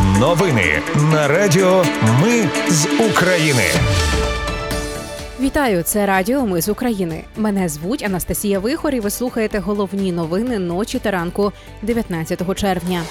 Новини на Радіо Ми з України. Вітаю, це Радіо Ми з України. Мене звуть Анастасія Вихор і Ви слухаєте головні новини ночі та ранку 19 червня.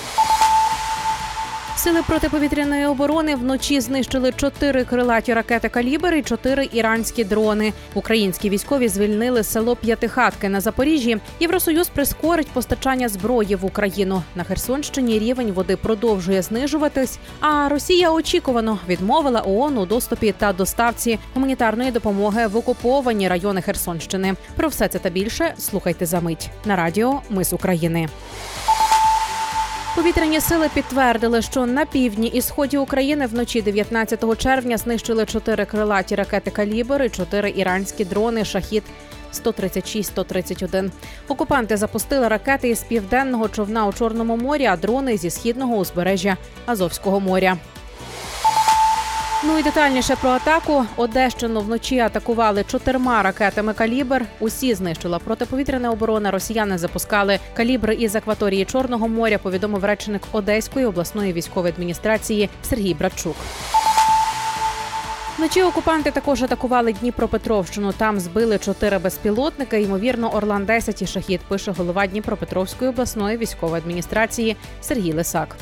Сили протиповітряної оборони вночі знищили чотири крилаті ракети «Калібр» і чотири іранські дрони. Українські військові звільнили село П'ятихатки на Запоріжжі. Євросоюз прискорить постачання зброї в Україну. На Херсонщині рівень води продовжує знижуватись. А Росія очікувано відмовила ООН у доступі та доставці гуманітарної допомоги в окуповані райони Херсонщини. Про все це та більше слухайте за мить на радіо. Ми з України. Повітряні сили підтвердили, що на півдні і сході України вночі 19 червня знищили чотири крилаті ракети калібри, чотири іранські дрони Шахід. 136-131. Окупанти запустили ракети із південного човна у Чорному морі, а дрони зі східного узбережжя Азовського моря. Ну і детальніше про атаку. Одещину вночі атакували чотирма ракетами калібр. Усі знищила протиповітряна оборона. Росіяни запускали калібри із акваторії Чорного моря. Повідомив речник Одеської обласної військової адміністрації Сергій Братчук. Вночі окупанти також атакували Дніпропетровщину. Там збили чотири безпілотника. Ймовірно, Орлан 10 і шахід пише голова Дніпропетровської обласної військової адміністрації Сергій Лисак.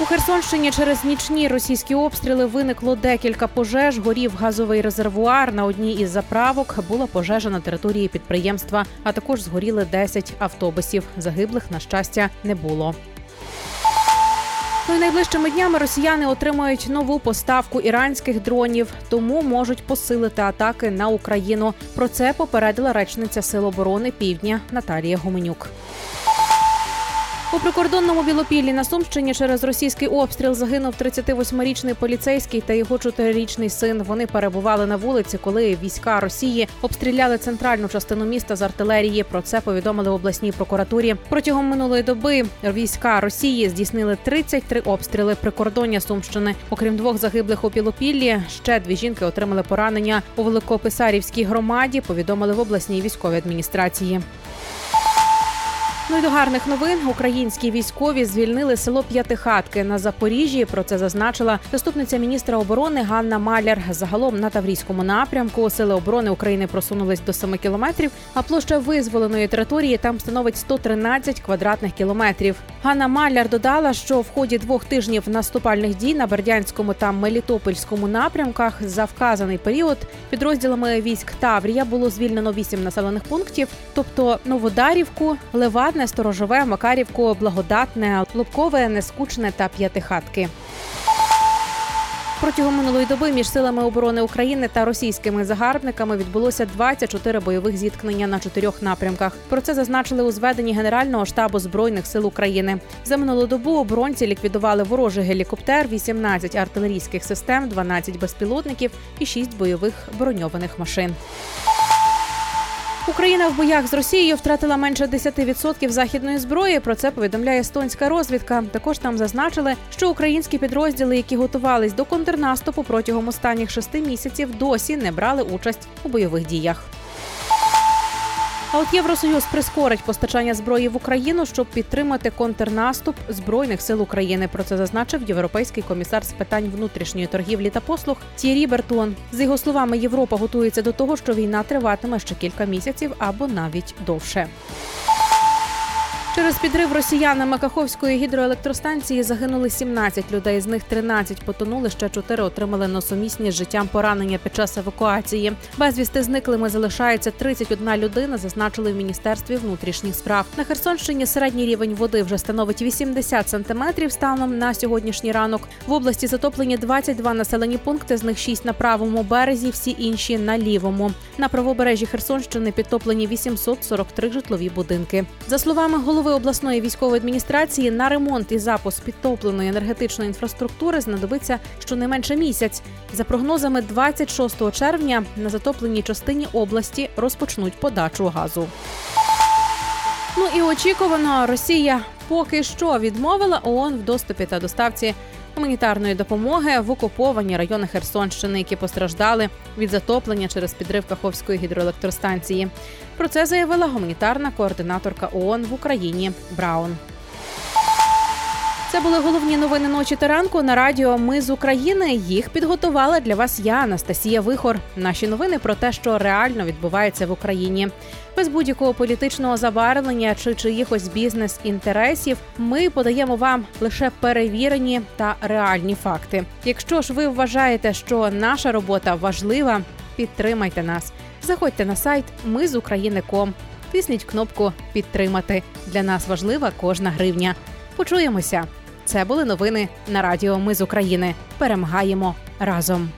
У Херсонщині через нічні російські обстріли виникло декілька пожеж. Горів газовий резервуар. На одній із заправок була пожежа на території підприємства, а також згоріли 10 автобусів. Загиблих на щастя не було. Ну і найближчими днями росіяни отримають нову поставку іранських дронів, тому можуть посилити атаки на Україну. Про це попередила речниця Сил оборони Півдня Наталія Гуменюк. У прикордонному Білопіллі на Сумщині через російський обстріл загинув 38-річний поліцейський та його 4-річний син. Вони перебували на вулиці, коли війська Росії обстріляли центральну частину міста з артилерії. Про це повідомили в обласній прокуратурі. Протягом минулої доби війська Росії здійснили 33 обстріли прикордоння Сумщини. Окрім двох загиблих у Білопіллі, ще дві жінки отримали поранення у Великописарівській громаді. Повідомили в обласній військовій адміністрації. Ну і до гарних новин українські військові звільнили село П'ятихатки на Запоріжжі. Про це зазначила заступниця міністра оборони Ганна Маляр. Загалом на Таврійському напрямку сили оборони України просунулись до 7 кілометрів, а площа визволеної території там становить 113 квадратних кілометрів. Ганна Маляр додала, що в ході двох тижнів наступальних дій на Бердянському та Мелітопольському напрямках за вказаний період підрозділами військ Таврія було звільнено 8 населених пунктів, тобто Новодарівку, Левадне, Сторожове, Макарівку, Благодатне, Лубкове, Нескучне та П'ятихатки. Протягом минулої доби між силами оборони України та російськими загарбниками відбулося 24 бойових зіткнення на чотирьох напрямках. Про це зазначили у зведенні Генерального штабу збройних сил України. За минулу добу оборонці ліквідували ворожий гелікоптер, 18 артилерійських систем, 12 безпілотників і 6 бойових броньованих машин. Україна в боях з Росією втратила менше 10% західної зброї. Про це повідомляє естонська розвідка. Також там зазначили, що українські підрозділи, які готувались до контрнаступу протягом останніх шести місяців, досі не брали участь у бойових діях. А от Євросоюз прискорить постачання зброї в Україну, щоб підтримати контрнаступ збройних сил України. Про це зазначив європейський комісар з питань внутрішньої торгівлі та послуг Тірі Бертон. З його словами, Європа готується до того, що війна триватиме ще кілька місяців або навіть довше. Через підрив росіянами Каховської гідроелектростанції загинули 17 людей. З них 13 потонули, ще 4 отримали носомісні з життям поранення під час евакуації. Безвісти зниклими залишається 31 людина. Зазначили в міністерстві внутрішніх справ. На Херсонщині середній рівень води вже становить 80 сантиметрів станом на сьогоднішній ранок. В області затоплені 22 населені пункти. З них 6 на правому березі, всі інші на лівому. На правобережжі Херсонщини підтоплені 843 житлові будинки. За словами голови голови обласної військової адміністрації на ремонт і запуск підтопленої енергетичної інфраструктури знадобиться щонайменше місяць. За прогнозами, 26 червня на затопленій частині області розпочнуть подачу газу. Ну і очікувано, Росія поки що відмовила ООН в доступі та доставці гуманітарної допомоги в окуповані райони Херсонщини, які постраждали від затоплення через підрив Каховської гідроелектростанції. Про це заявила гуманітарна координаторка ООН в Україні Браун. Це були головні новини ночі та ранку на радіо. Ми з України. Їх підготувала для вас я, Анастасія Вихор. Наші новини про те, що реально відбувається в Україні. Без будь-якого політичного забарвлення чи чиїхось бізнес-інтересів. Ми подаємо вам лише перевірені та реальні факти. Якщо ж ви вважаєте, що наша робота важлива, підтримайте нас. Заходьте на сайт Ми з України.ком. Тисніть кнопку Підтримати. Для нас важлива кожна гривня. Почуємося. Це були новини на Радіо Ми з України. Перемагаємо разом.